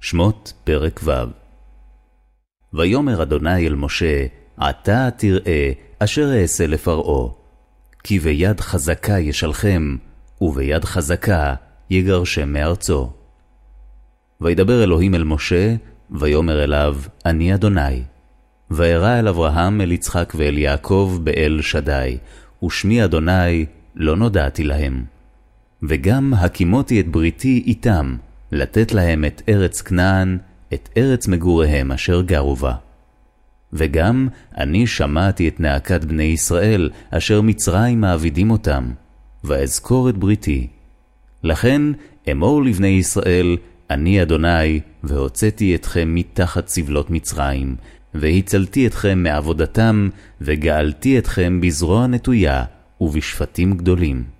שמות פרק ו' ויאמר אדוני אל משה, עתה תראה אשר אעשה לפרעה, כי ביד חזקה ישלחם, וביד חזקה יגרשם מארצו. וידבר אלוהים אל משה, ויאמר אליו, אני אדוני. וירא אל אברהם, אל יצחק ואל יעקב באל שדי, ושמי אדוני לא נודעתי להם. וגם הקימותי את בריתי איתם, לתת להם את ארץ כנען, את ארץ מגוריהם אשר גרו בה. וגם אני שמעתי את נאקת בני ישראל, אשר מצרים מעבידים אותם, ואזכור את בריתי. לכן אמור לבני ישראל, אני אדוני, והוצאתי אתכם מתחת סבלות מצרים, והצלתי אתכם מעבודתם, וגאלתי אתכם בזרוע נטויה, ובשפטים גדולים.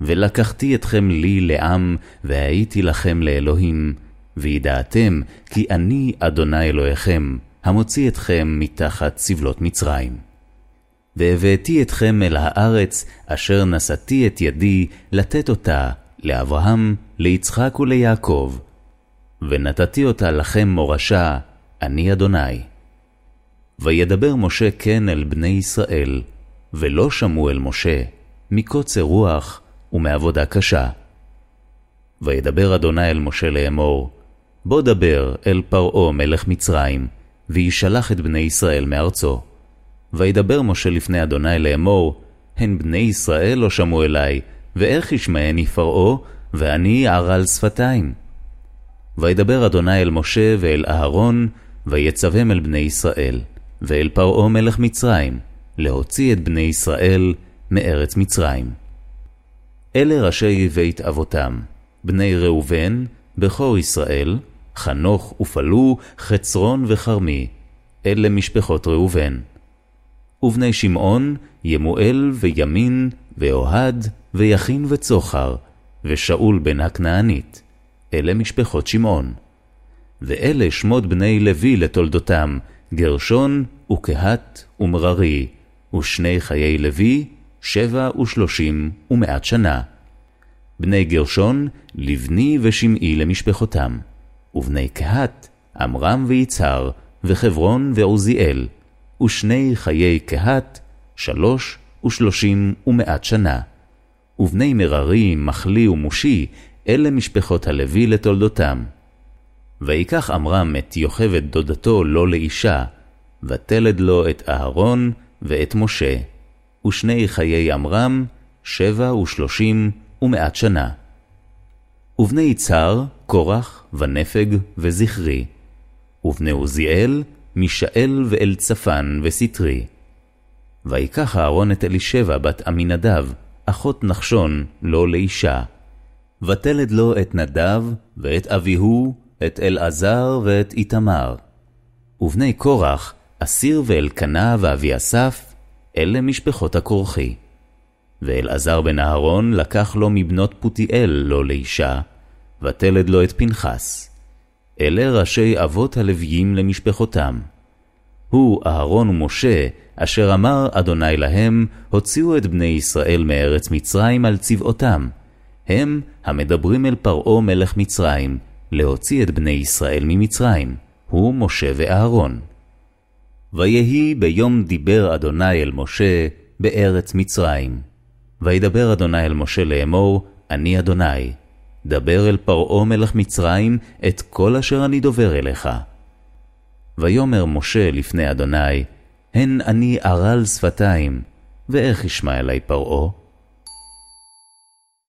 ולקחתי אתכם לי לעם, והייתי לכם לאלוהים, וידעתם כי אני אדוני אלוהיכם, המוציא אתכם מתחת סבלות מצרים. והבאתי אתכם אל הארץ, אשר נשאתי את ידי לתת אותה לאברהם, ליצחק וליעקב, ונתתי אותה לכם מורשה, אני אדוני. וידבר משה כן אל בני ישראל, ולא שמעו אל משה, מקוצר רוח ומעבודה קשה. וידבר אדוני אל משה לאמור, בוא דבר אל פרעה מלך מצרים, וישלח את בני ישראל מארצו. וידבר משה לפני אדוני לאמור, הן בני ישראל לא שמעו אלי, ואיך ישמעני פרעה, ואני ערל שפתיים. וידבר אדוני אל משה ואל אהרון, ויצווהם אל בני ישראל, ואל פרעה מלך מצרים, להוציא את בני ישראל מארץ מצרים. אלה ראשי בית אבותם, בני ראובן, בכור ישראל, חנוך ופלו, חצרון וכרמי, אלה משפחות ראובן. ובני שמעון, ימואל וימין, ואוהד, ויכין וצוחר, ושאול בן הכנענית, אלה משפחות שמעון. ואלה שמות בני לוי לתולדותם, גרשון וקהת ומררי, ושני חיי לוי, שבע ושלושים ומעט שנה. בני גרשון, לבני ושמעי למשפחותם. ובני קהת, עמרם ויצהר, וחברון ועוזיאל, ושני חיי קהת, שלוש ושלושים ומעט שנה. ובני מררי, מחלי ומושי, אלה משפחות הלוי לתולדותם. ויקח עמרם את יוכבד דודתו לו לאישה, ותלד לו את אהרון ואת משה, ושני חיי עמרם, שבע ושלושים ומעט שנה. ובני יצהר, קורח, ונפג, וזכרי. ובני עוזיאל, מישאל ואלצפן וסטרי. ויקח אהרון את אלישבע בת עמינדב, אחות נחשון, לו לאישה. ותלד לו את נדב, ואת אביהו, את אלעזר ואת איתמר. ובני קורח, אסיר ואלקנה ואביאסף, אלה משפחות הכורחי. ואלעזר בן אהרון לקח לו מבנות פותיאל לו לאישה, ותלד לו את פנחס. אלה ראשי אבות הלוויים למשפחותם. הוא, אהרון ומשה, אשר אמר אדוני להם, הוציאו את בני ישראל מארץ מצרים על צבאותם. הם המדברים אל פרעה מלך מצרים, להוציא את בני ישראל ממצרים, הוא משה ואהרון. ויהי ביום דיבר אדוני אל משה בארץ מצרים. וידבר אדוני אל משה לאמור, אני אדוני. דבר אל פרעה מלך מצרים את כל אשר אני דובר אליך. ויאמר משה לפני אדוני, הן אני ערל שפתיים, ואיך ישמע אלי פרעה?